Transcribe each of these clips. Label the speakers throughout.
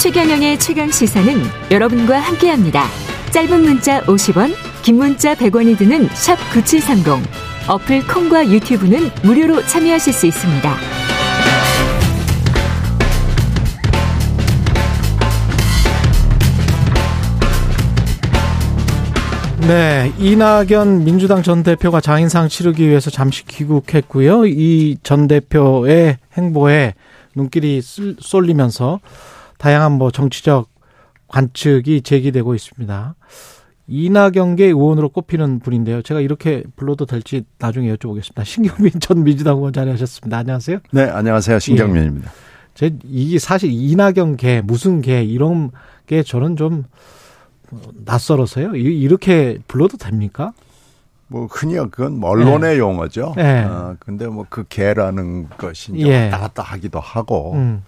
Speaker 1: 최경영의 최강 시사는 여러분과 함께합니다. 짧은 문자 50원, 긴 문자 100원이 드는 샵 9730. 어플 콩과 유튜브는 무료로 참여하실 수 있습니다.
Speaker 2: 네, 이낙연 민주당 전 대표가 장인상 치르기 위해서 잠시 귀국했고요. 이 전 대표의 행보에 눈길이 쏠리면서 다양한 뭐 정치적 관측이 제기되고 있습니다. 이낙연계 의원으로 꼽히는 분인데요. 제가 이렇게 불러도 될지 나중에 여쭤보겠습니다. 신경민 전 민주당 의원 자리하셨습니다. 안녕하세요.
Speaker 3: 네, 안녕하세요. 신경민입니다. 예.
Speaker 2: 제 이게 사실 이낙연계 무슨 계 이런 게 저는 좀 낯설어서요. 이렇게 불러도 됩니까?
Speaker 3: 뭐 흔히 그건 언론의 네. 용어죠. 네. 어, 근데 뭐 그 개라는 것이 이제 예. 왔다 갔다 하기도 하고 음.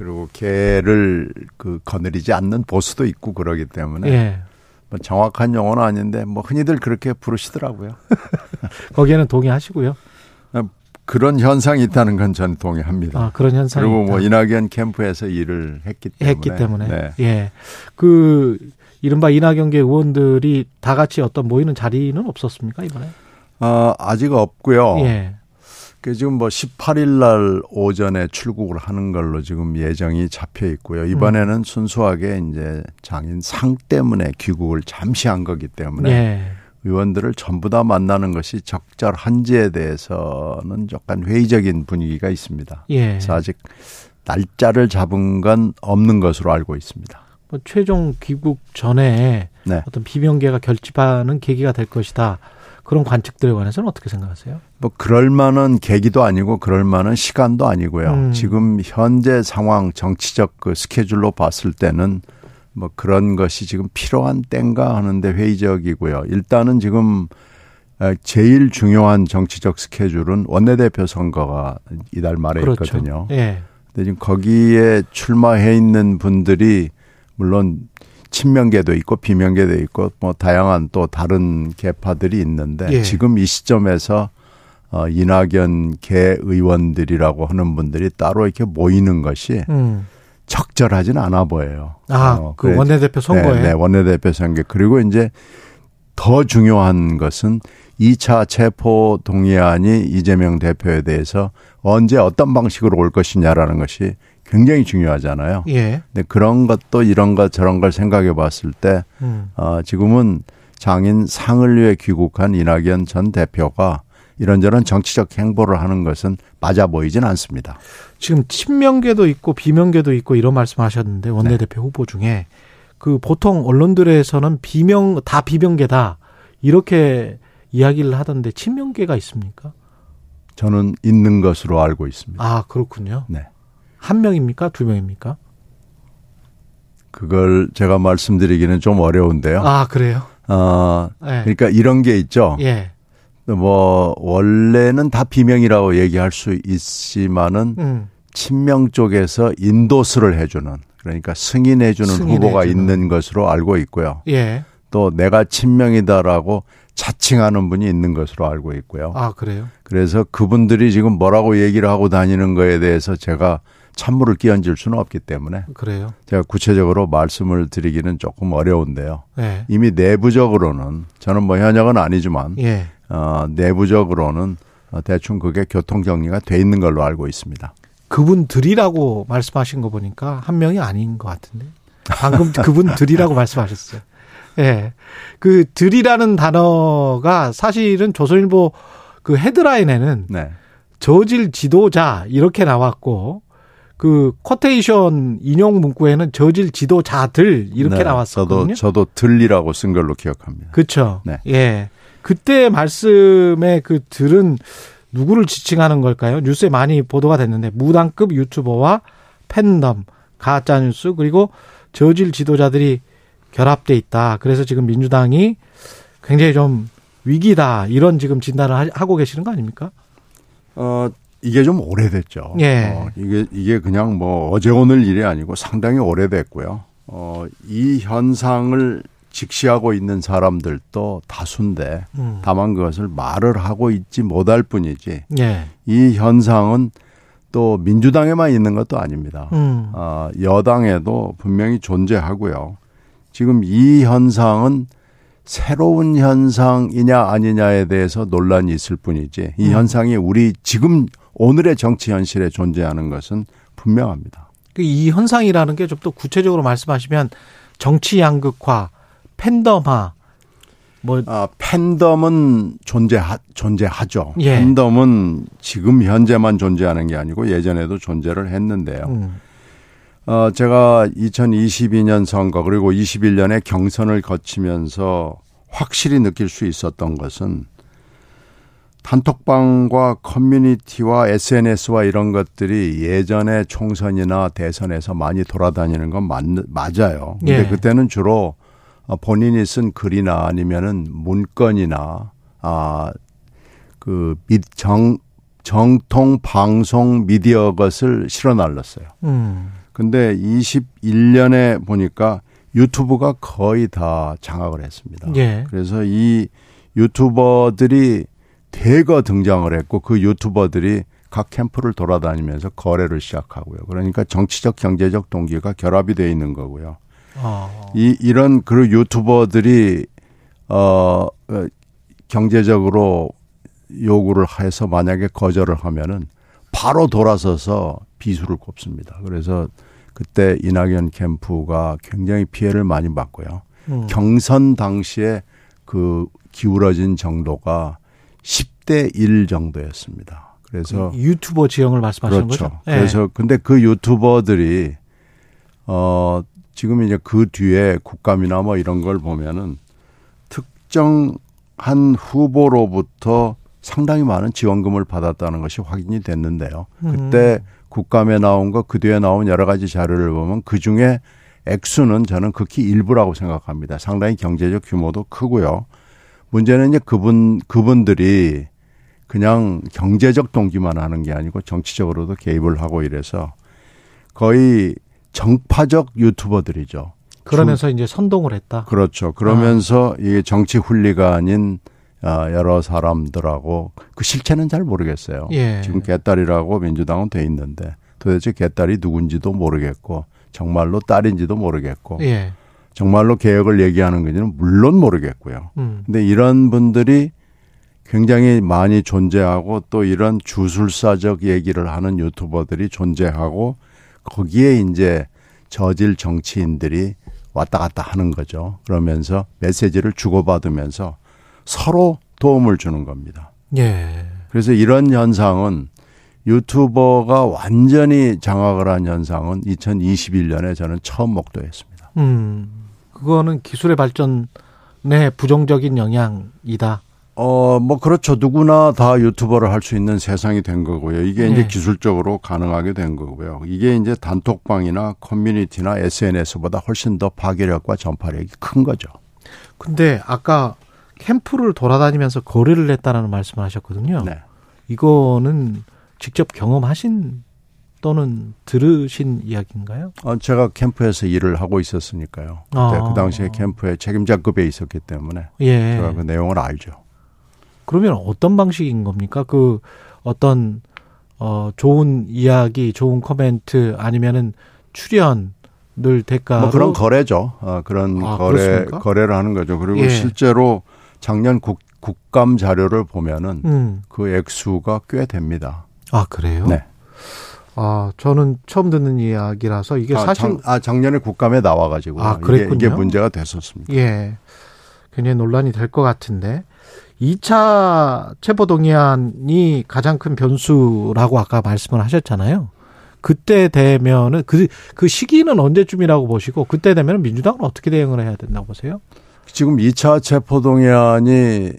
Speaker 3: 그리고 개를 그 거느리지 않는 보수도 있고 그러기 때문에 예. 뭐 정확한 용어는 아닌데 뭐 흔히들 그렇게 부르시더라고요.
Speaker 2: 거기에는 동의하시고요.
Speaker 3: 어, 그런 현상이 있다는 건 저는 동의합니다.
Speaker 2: 아, 그런 현상이
Speaker 3: 그리고 뭐 있다. 이낙연 캠프에서 일을 했기 때문에
Speaker 2: 했기 때문에 네. 예. 그 이른바 이낙연계 의원들이 다 같이 어떤 모이는 자리는 없었습니까 이번에?
Speaker 3: 어, 아직 없고요. 예. 그 지금 뭐 18일 날 오전에 출국을 하는 걸로 지금 예정이 잡혀 있고요. 이번에는 음. 순수하게 이제 장인 상 때문에 귀국을 잠시 한 거기 때문에 예. 의원들을 전부 다 만나는 것이 적절한지에 대해서는 약간 회의적인 분위기가 있습니다. 예. 그래서 아직 날짜를 잡은 건 없는 것으로 알고 있습니다.
Speaker 2: 뭐 최종 귀국 전에 네. 어떤 비명계가 결집하는 계기가 될 것이다. 그런 관측들에 관해서는 어떻게 생각하세요?
Speaker 3: 뭐 그럴 만한 계기도 아니고 그럴 만한 시간도 아니고요. 음. 지금 현재 상황 정치적 그 스케줄로 봤을 때는 뭐 그런 것이 지금 필요한 때인가 하는데 회의적이고요. 일단은 지금 제일 중요한 정치적 스케줄은 원내대표 선거가 이달 말에 그렇죠. 있거든요. 예. 근데 지금 거기에 출마해 있는 분들이 물론 친명계도 있고 비명계도 있고 뭐 다양한 또 다른 계파들이 있는데 예. 지금 이 시점에서 어 이낙연 계 의원들이라고 하는 분들이 따로 이렇게 모이는 것이 음. 적절하진 않아 보여요.
Speaker 2: 아, 어, 그 원내대표 선거에.
Speaker 3: 네, 네, 원내대표 선거. 그리고 이제 더 중요한 것은 2차 체포 동의안이 이재명 대표에 대해서 언제 어떤 방식으로 올 것이냐라는 것이 굉장히 중요하잖아요. 예. 근데 그런 것도 이런 것 저런 걸 생각해 봤을 때, 음. 어, 지금은 장인 상을 위해 귀국한 이낙연 전 대표가 이런저런 정치적 행보를 하는 것은 맞아 보이진 않습니다.
Speaker 2: 지금 친명계도 있고 비명계도 있고 이런 말씀 하셨는데 원내대표 네. 후보 중에 그 보통 언론들에서는 비명, 다 비명계다. 이렇게 이야기를 하던데 친명계가 있습니까?
Speaker 3: 저는 있는 것으로 알고 있습니다.
Speaker 2: 아, 그렇군요. 네. 한 명입니까? 두 명입니까?
Speaker 3: 그걸 제가 말씀드리기는 좀 어려운데요.
Speaker 2: 아, 그래요?
Speaker 3: 어, 네. 그러니까 이런 게 있죠. 예. 뭐, 원래는 다 비명이라고 얘기할 수 있지만은, 음. 친명 쪽에서 인도스를 해주는, 그러니까 승인해주는 승인해주는. 후보가 있는 것으로 알고 있고요. 예. 또 내가 친명이다라고 자칭하는 분이 있는 것으로 알고 있고요.
Speaker 2: 아, 그래요?
Speaker 3: 그래서 그분들이 지금 뭐라고 얘기를 하고 다니는 거에 대해서 제가 찬물을 끼얹을 수는 없기 때문에
Speaker 2: 그래요.
Speaker 3: 제가 구체적으로 말씀을 드리기는 조금 어려운데요. 네. 이미 내부적으로는 저는 뭐 현역은 아니지만 예. 어, 내부적으로는 대충 그게 교통 정리가 돼 있는 걸로 알고 있습니다.
Speaker 2: 그분들이라고 말씀하신 거 보니까 한 명이 아닌 것 같은데 방금 그분들이라고 말씀하셨어요. 예. 네. 그 들이라는 단어가 사실은 조선일보 그 헤드라인에는 네. 저질 지도자 이렇게 나왔고 그 코테이션 인용 문구에는 저질 지도자들 이렇게 네, 나왔었거든요.
Speaker 3: 저도 저도 들리라고 쓴 걸로 기억합니다.
Speaker 2: 그렇죠. 네. 예. 그때 말씀에 그 들은 누구를 지칭하는 걸까요? 뉴스에 많이 보도가 됐는데 무당급 유튜버와 팬덤, 가짜 뉴스 그리고 저질 지도자들이 결합돼 있다. 그래서 지금 민주당이 굉장히 좀 위기다 이런 지금 진단을 하고 계시는 거 아닙니까?
Speaker 3: 어 이게 좀 오래됐죠. 예. 어, 이게 이게 그냥 뭐 어제 오늘 일이 아니고 상당히 오래됐고요. 어, 이 현상을 직시하고 있는 사람들도 다수인데 음. 다만 그것을 말을 하고 있지 못할 뿐이지. 예. 이 현상은 또 민주당에만 있는 것도 아닙니다. 음. 어, 여당에도 분명히 존재하고요. 지금 이 현상은 새로운 현상이냐 아니냐에 대해서 논란이 있을 뿐이지 이 음. 현상이 우리 지금 오늘의 정치 현실에 존재하는 것은 분명합니다.
Speaker 2: 그이 현상이라는 게 좀 더 구체적으로 말씀하시면 정치 양극화, 팬덤화,
Speaker 3: 뭐 아, 팬덤은 존재하 존재하죠. 예. 팬덤은 지금 현재만 존재하는 게 아니고 예전에도 존재를 했는데요. 음. 어, 제가 2022년 선거 그리고 21년에 경선을 거치면서 확실히 느낄 수 있었던 것은 단톡방과 커뮤니티와 SNS와 이런 것들이 예전에 총선이나 대선에서 많이 돌아다니는 건 맞, 맞아요. 근데 예. 그때는 주로 어, 본인이 쓴 글이나 아니면은 문건이나 아그 정통 방송 미디어 것을 실어 날랐어요. 음. 근데 21년에 보니까 유튜브가 거의 다 장악을 했습니다. 예. 그래서 이 유튜버들이 대거 등장을 했고 그 유튜버들이 각 캠프를 돌아다니면서 거래를 시작하고요. 그러니까 정치적 경제적 동기가 결합이 돼 있는 거고요. 어. 이 이런 그 유튜버들이 어 경제적으로 요구를 해서 만약에 거절을 하면은 바로 돌아서서 비수를 꼽습니다. 그래서 그때 이낙연 캠프가 굉장히 피해를 많이 봤고요. 음. 경선 당시에 그 기울어진 정도가 10대 1 정도였습니다. 그래서
Speaker 2: 그 유튜버 지형을 말씀하시는
Speaker 3: 그렇죠.
Speaker 2: 거죠?
Speaker 3: 네. 그래서 근데 그 유튜버들이 어 지금 이제 그 뒤에 국감이나 뭐 이런 걸 보면은 특정한 후보로부터 상당히 많은 지원금을 받았다는 것이 확인이 됐는데요. 그때 음. 국감에 나온 거 그 뒤에 나온 여러 가지 자료를 보면 그 중에 액수는 저는 극히 일부라고 생각합니다. 상당히 경제적 규모도 크고요. 문제는 이제 그분 그분들이 그냥 경제적 동기만 하는 게 아니고 정치적으로도 개입을 하고 이래서 거의 정파적 유튜버들이죠.
Speaker 2: 그러면서 중, 이제 선동을 했다.
Speaker 3: 그렇죠. 그러면서 아. 이게 정치 훈리가 아닌 아, 여러 사람들하고 그 실체는 잘 모르겠어요. 예. 지금 개딸이라고 민주당은 돼 있는데 도대체 개딸이 누군지도 모르겠고 정말로 딸인지도 모르겠고 예. 정말로 개혁을 얘기하는 건지는 물론 모르겠고요. 음. 근데 이런 분들이 굉장히 많이 존재하고 또 이런 주술사적 얘기를 하는 유튜버들이 존재하고 거기에 이제 저질 정치인들이 왔다 갔다 하는 거죠. 그러면서 메시지를 주고받으면서 서로 도움을 주는 겁니다. 예. 그래서 이런 현상은 유튜버가 완전히 장악을 한 현상은 2021년에 저는 처음 목도했습니다. 음.
Speaker 2: 그거는 기술의 발전에 부정적인 영향이다.
Speaker 3: 어, 뭐, 그렇죠. 누구나 다 유튜버를 할 수 있는 세상이 된 거고요. 이게 네. 이제 기술적으로 가능하게 된 거고요. 이게 이제 단톡방이나 커뮤니티나 SNS보다 훨씬 더 파괴력과 전파력이 큰 거죠.
Speaker 2: 근데 아까 캠프를 돌아다니면서 거래를 했다라는 말씀을 하셨거든요. 네. 이거는 직접 경험하신 또는 들으신 이야기인가요?
Speaker 3: 어, 제가 캠프에서 일을 하고 있었으니까요. 아. 그 당시에 캠프에 책임자급에 있었기 때문에 예. 제가 그 내용을 알죠.
Speaker 2: 그러면 어떤 방식인 겁니까? 그 어떤 어 좋은 이야기, 좋은 코멘트 아니면은 출연을 대가
Speaker 3: 뭐 그런 거래죠. 어, 그런 아, 거래 그렇습니까? 거래를 하는 거죠. 그리고 예. 실제로 작년 국, 국감 자료를 보면은 음. 그 액수가 꽤 됩니다.
Speaker 2: 아 그래요? 네. 아, 저는 처음 듣는 이야기라서 이게 아, 사실 작,
Speaker 3: 아 작년에 국감에 나와가지고 아, 그랬군요. 이게, 이게 문제가 됐었습니다.
Speaker 2: 예, 굉장히 논란이 될 것 같은데 2차 체포동의안이 가장 큰 변수라고 아까 말씀을 하셨잖아요. 그때 되면은 그, 그 시기는 언제쯤이라고 보시고 그때 되면은 민주당은 어떻게 대응을 해야 된다고 보세요?
Speaker 3: 지금 2차 체포동의안이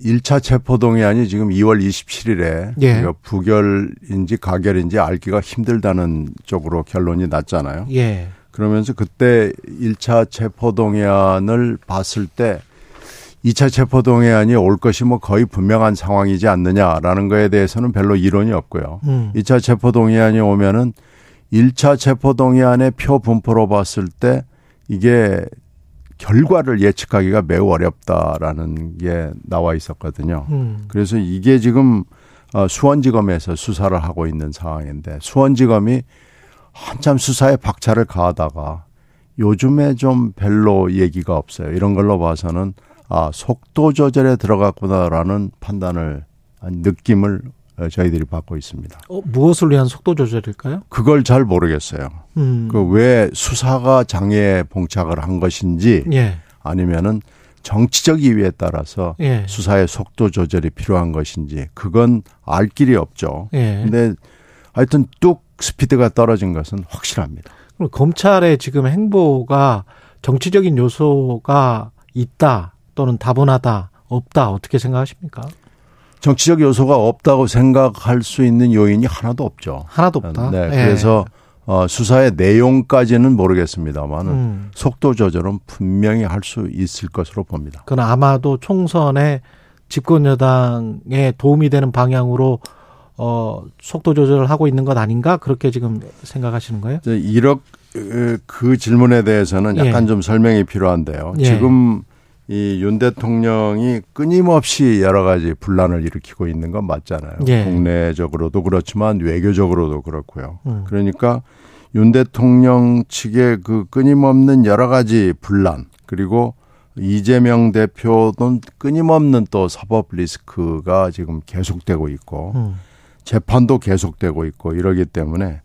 Speaker 3: 1차 체포동의안이 지금 2월 27일에 예. 그러니까 부결인지 가결인지 알기가 힘들다는 쪽으로 결론이 났잖아요. 예. 그러면서 그때 1차 체포동의안을 봤을 때 2차 체포동의안이 올 것이 뭐 거의 분명한 상황이지 않느냐라는 거에 대해서는 별로 이론이 없고요. 음. 2차 체포동의안이 오면은 1차 체포동의안의 표 분포로 봤을 때 이게 결과를 예측하기가 매우 어렵다라는 게 나와 있었거든요. 음. 그래서 이게 지금 어, 수원지검에서 수사를 하고 있는 상황인데 수원지검이 한참 수사에 박차를 가하다가 요즘에 좀 별로 얘기가 없어요. 이런 걸로 봐서는 아 속도 조절에 들어갔구나라는 판단을 느낌을 어, 저희들이 받고 있습니다.
Speaker 2: 어, 무엇을 위한 속도 조절일까요?
Speaker 3: 그걸 잘 모르겠어요. 음. 그왜 수사가 장애에 봉착을 한 것인지 예. 아니면은 정치적 이유에 따라서 예. 수사의 속도 조절이 필요한 것인지 그건 알 길이 없죠. 예. 근데 하여튼 뚝 스피드가 떨어진 것은 확실합니다.
Speaker 2: 그럼 검찰의 지금 행보가 정치적인 요소가 있다 또는 다분하다 없다 어떻게 생각하십니까?
Speaker 3: 정치적 요소가 없다고 생각할 수 있는 요인이 하나도 없죠.
Speaker 2: 하나도 없다.
Speaker 3: 네. 예. 그래서 어, 수사의 내용까지는 모르겠습니다만은 음. 속도 조절은 분명히 할 수 있을 것으로 봅니다.
Speaker 2: 그건 아마도 총선에 집권 여당에 도움이 되는 방향으로 어, 속도 조절을 하고 있는 것 아닌가 그렇게 지금 생각하시는 거예요?
Speaker 3: 이렇 그 질문에 대해서는 약간 예. 좀 설명이 필요한데요. 예. 지금 이 윤 대통령이 끊임없이 여러 가지 분란을 일으키고 있는 건 맞잖아요. 예. 국내적으로도 그렇지만 외교적으로도 그렇고요. 음. 그러니까 윤 대통령 측의 그 끊임없는 여러 가지 분란 그리고 이재명 대표는 끊임없는 또 사법 리스크가 지금 계속되고 있고 음. 재판도 계속되고 있고 이러기 때문에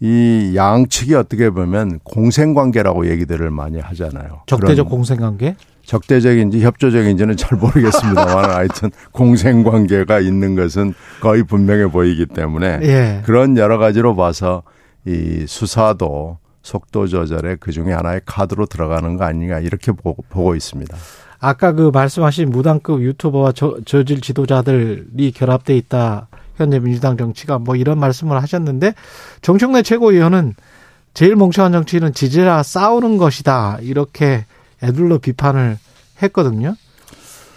Speaker 3: 이 양측이 어떻게 보면 공생관계라고 얘기들을 많이 하잖아요.
Speaker 2: 적대적 공생관계?
Speaker 3: 적대적인지 협조적인지는 잘 모르겠습니다만 하여튼 공생관계가 있는 것은 거의 분명해 보이기 때문에 예. 그런 여러 가지로 봐서 이 수사도 속도 조절의 그 중에 하나의 카드로 들어가는 거 아니냐 이렇게 보고, 보고 있습니다.
Speaker 2: 아까 그 말씀하신 무당급 유튜버와 저, 저질 지도자들이 결합돼 있다. 현재 민주당 정치가 뭐 이런 말씀을 하셨는데 정청래 최고위원은 제일 멍청한 정치는 지지라 싸우는 것이다. 이렇게 애들로 비판을 했거든요.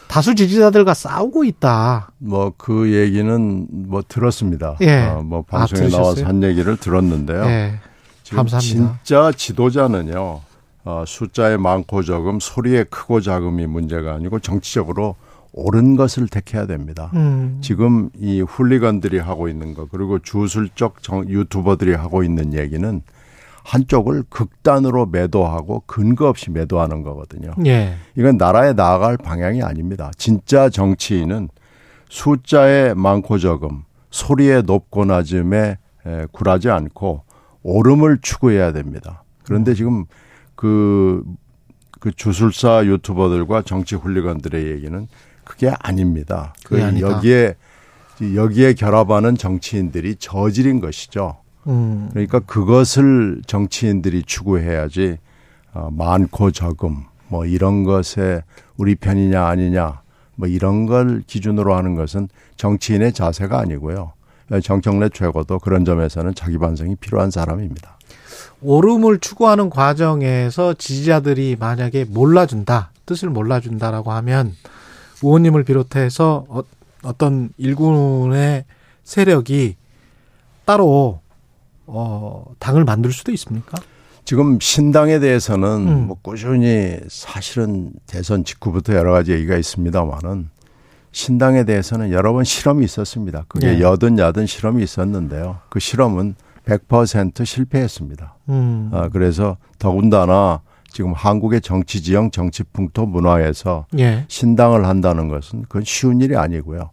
Speaker 2: 다수 지지자들과 싸우고 있다.
Speaker 3: 뭐 그 얘기는 뭐 들었습니다. 예. 어, 뭐 방송에 아, 나와서 한 얘기를 들었는데요. 예. 감사합니다. 진짜 지도자는요. 어, 숫자에 많고 적음, 소리에 크고 작음이 문제가 아니고 정치적으로 옳은 것을 택해야 됩니다. 음. 지금 이 훌리건들이 하고 있는 거 그리고 주술적 정, 유튜버들이 하고 있는 얘기는 한쪽을 극단으로 매도하고 근거 없이 매도하는 거거든요. 예. 이건 나라에 나아갈 방향이 아닙니다. 진짜 정치인은 숫자에 많고 적음, 소리에 높고 낮음에 에, 굴하지 않고 오름을 추구해야 됩니다. 그런데 음. 지금 그, 그 주술사 유튜버들과 정치 훌리건들의 얘기는 그게 아닙니다. 그 여기에 여기에 결합하는 정치인들이 저지른 것이죠. 음. 그러니까 그것을 정치인들이 추구해야지 어, 많고 적음 뭐 이런 것에 우리 편이냐 아니냐 뭐 이런 걸 기준으로 하는 것은 정치인의 자세가 아니고요. 정청래 최고도 그런 점에서는 자기 반성이 필요한 사람입니다.
Speaker 2: 오름을 추구하는 과정에서 지지자들이 만약에 몰라준다, 뜻을 몰라준다라고 하면 의원님을 비롯해서 어, 어떤 일군의 세력이 따로 어, 당을 만들 수도 있습니까?
Speaker 3: 지금 신당에 대해서는 음. 뭐 꾸준히 사실은 대선 직후부터 여러 가지 얘기가 있습니다만은 신당에 대해서는 여러 번 실험이 있었습니다. 그게 네. 여든 야든 실험이 있었는데요. 그 실험은 100% 실패했습니다. 음. 아, 그래서 더군다나 지금 한국의 정치 지형, 정치 풍토 문화에서 예. 신당을 한다는 것은 그건 쉬운 일이 아니고요.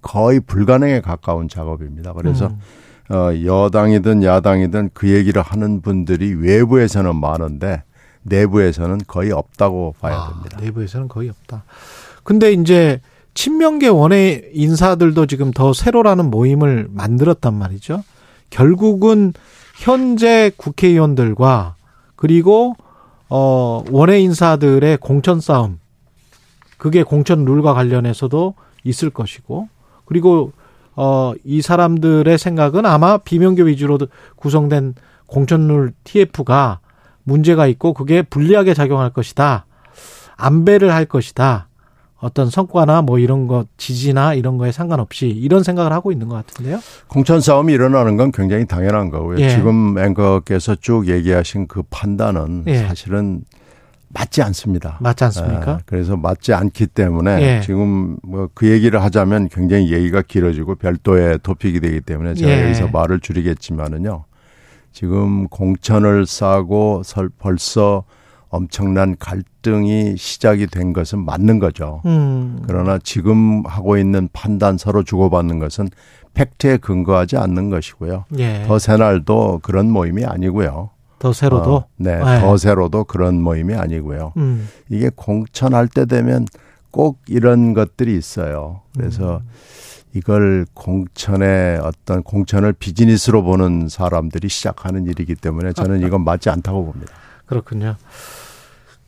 Speaker 3: 거의 불가능에 가까운 작업입니다. 그래서 음. 어, 여당이든 야당이든 그 얘기를 하는 분들이 외부에서는 많은데 내부에서는 거의 없다고 봐야 아, 됩니다.
Speaker 2: 내부에서는 거의 없다. 근데 이제 친명계 원외 인사들도 지금 더 세로라는 모임을 만들었단 말이죠. 결국은 현재 국회의원들과 그리고 어 원외 인사들의 공천 싸움 그게 공천 룰과 관련해서도 있을 것이고 그리고 어, 이 사람들의 생각은 아마 비명계 위주로 구성된 공천 룰 TF가 문제가 있고 그게 불리하게 작용할 것이다. 안배를 할 것이다. 어떤 성과나 뭐 이런 것 지지나 이런 거에 상관없이 이런 생각을 하고 있는 것 같은데요.
Speaker 3: 공천 싸움이 일어나는 건 굉장히 당연한 거고요. 예. 지금 앵커께서 쭉 얘기하신 그 판단은 예. 사실은 맞지 않습니다.
Speaker 2: 맞지 않습니까? 에,
Speaker 3: 그래서 맞지 않기 때문에 예. 지금 뭐 그 얘기를 하자면 굉장히 얘기가 길어지고 별도의 토픽이 되기 때문에 제가 예. 여기서 말을 줄이겠지만은요. 지금 공천을 싸고 벌써 엄청난 갈등이 시작이 된 것은 맞는 거죠. 음. 그러나 지금 하고 있는 판단 서로 주고받는 것은 팩트에 근거하지 않는 것이고요. 예. 더 새날도 그런 모임이 아니고요.
Speaker 2: 더 세로도? 어,
Speaker 3: 네, 네, 더 세로도 그런 모임이 아니고요. 음. 이게 공천할 때 되면 꼭 이런 것들이 있어요. 그래서 음. 이걸 공천의 어떤 공천을 비즈니스로 보는 사람들이 시작하는 일이기 때문에 저는 이건 맞지 않다고 봅니다.
Speaker 2: 그렇군요.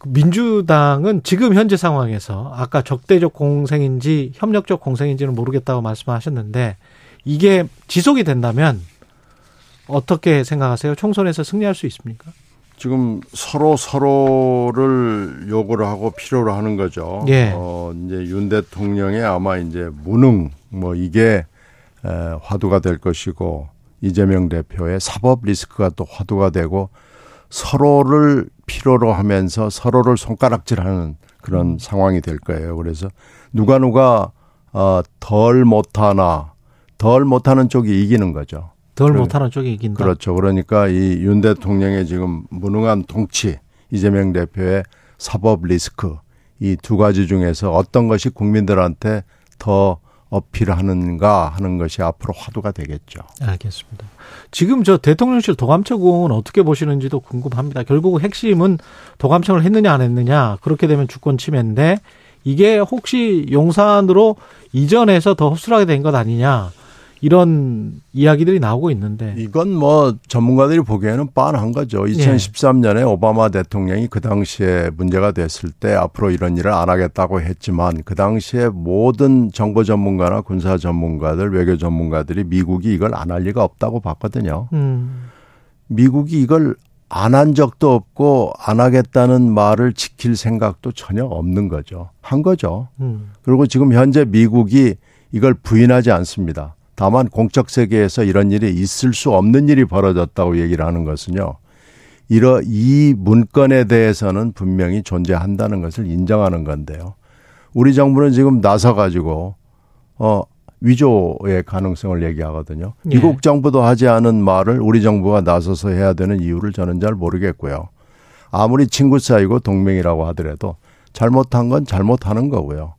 Speaker 2: 민주당은 지금 현재 상황에서 아까 적대적 공생인지 협력적 공생인지는 모르겠다고 말씀하셨는데 이게 지속이 된다면 어떻게 생각하세요? 총선에서 승리할 수 있습니까?
Speaker 3: 지금 서로 서로를 요구를 하고 필요로 하는 거죠. 예. 어, 이제 윤 대통령의 아마 이제 무능 뭐 이게 에, 화두가 될 것이고 이재명 대표의 사법 리스크가 또 화두가 되고 서로를 필요로 하면서 서로를 손가락질하는 그런 음. 상황이 될 거예요. 그래서 누가 누가 어, 덜 못하나 덜 못하는 쪽이 이기는 거죠.
Speaker 2: 덜 못하는 쪽이 이긴다.
Speaker 3: 그렇죠. 그러니까 이 윤 대통령의 지금 무능한 통치, 이재명 대표의 사법 리스크 이 두 가지 중에서 어떤 것이 국민들한테 더 어필하는가 하는 것이 앞으로 화두가 되겠죠.
Speaker 2: 알겠습니다. 지금 저 대통령실 도감청은 어떻게 보시는지도 궁금합니다. 결국 핵심은 도감청을 했느냐 안 했느냐 그렇게 되면 주권 침해인데 이게 혹시 용산으로 이전해서 더 흡수하게 된 것 아니냐 이런 이야기들이 나오고 있는데
Speaker 3: 이건 뭐 전문가들이 보기에는 빤한 거죠. 2013년에 예. 오바마 대통령이 그 당시에 문제가 됐을 때 앞으로 이런 일을 안 하겠다고 했지만 그 당시에 모든 정보 전문가나 군사 전문가들, 외교 전문가들이 미국이 이걸 안 할 리가 없다고 봤거든요. 음. 미국이 이걸 안 한 적도 없고 안 하겠다는 말을 지킬 생각도 전혀 없는 거죠. 한 거죠. 음. 그리고 지금 현재 미국이 이걸 부인하지 않습니다. 다만 공적 세계에서 이런 일이 있을 수 없는 일이 벌어졌다고 얘기를 하는 것은요. 이러 이 문건에 대해서는 분명히 존재한다는 것을 인정하는 건데요. 우리 정부는 지금 나서 가지고 어 위조의 가능성을 얘기하거든요. 예. 미국 정부도 하지 않은 말을 우리 정부가 나서서 해야 되는 이유를 저는 잘 모르겠고요. 아무리 친구 사이고 동맹이라고 하더라도 잘못한 건 잘못하는 거고요.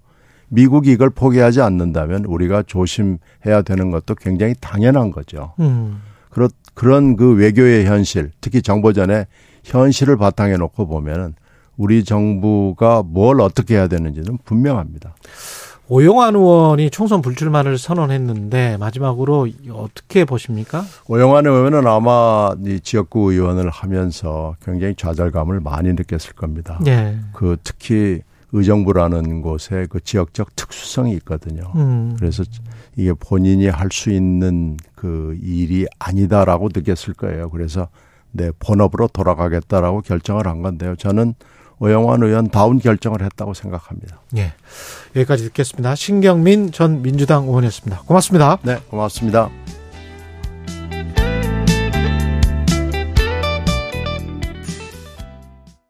Speaker 3: 미국이 이걸 포기하지 않는다면 우리가 조심해야 되는 것도 굉장히 당연한 거죠. 음. 그렇, 그런 그 외교의 현실, 특히 정보전의 현실을 바탕에 놓고 보면은 우리 정부가 뭘 어떻게 해야 되는지는 분명합니다.
Speaker 2: 오영환 의원이 총선 불출마를 선언했는데 마지막으로 어떻게 보십니까?
Speaker 3: 오영환 의원은 아마 이 지역구 의원을 하면서 굉장히 좌절감을 많이 느꼈을 겁니다. 네. 그 특히 의정부라는 곳에 그 지역적 특수성이 있거든요. 음. 그래서 이게 본인이 할 수 있는 그 일이 아니다라고 느꼈을 거예요. 그래서 내 본업으로 돌아가겠다라고 결정을 한 건데요. 저는 오영환 의원 다운 결정을 했다고 생각합니다.
Speaker 2: 예. 여기까지 듣겠습니다. 신경민 전 민주당 의원이었습니다. 고맙습니다.
Speaker 3: 네, 고맙습니다.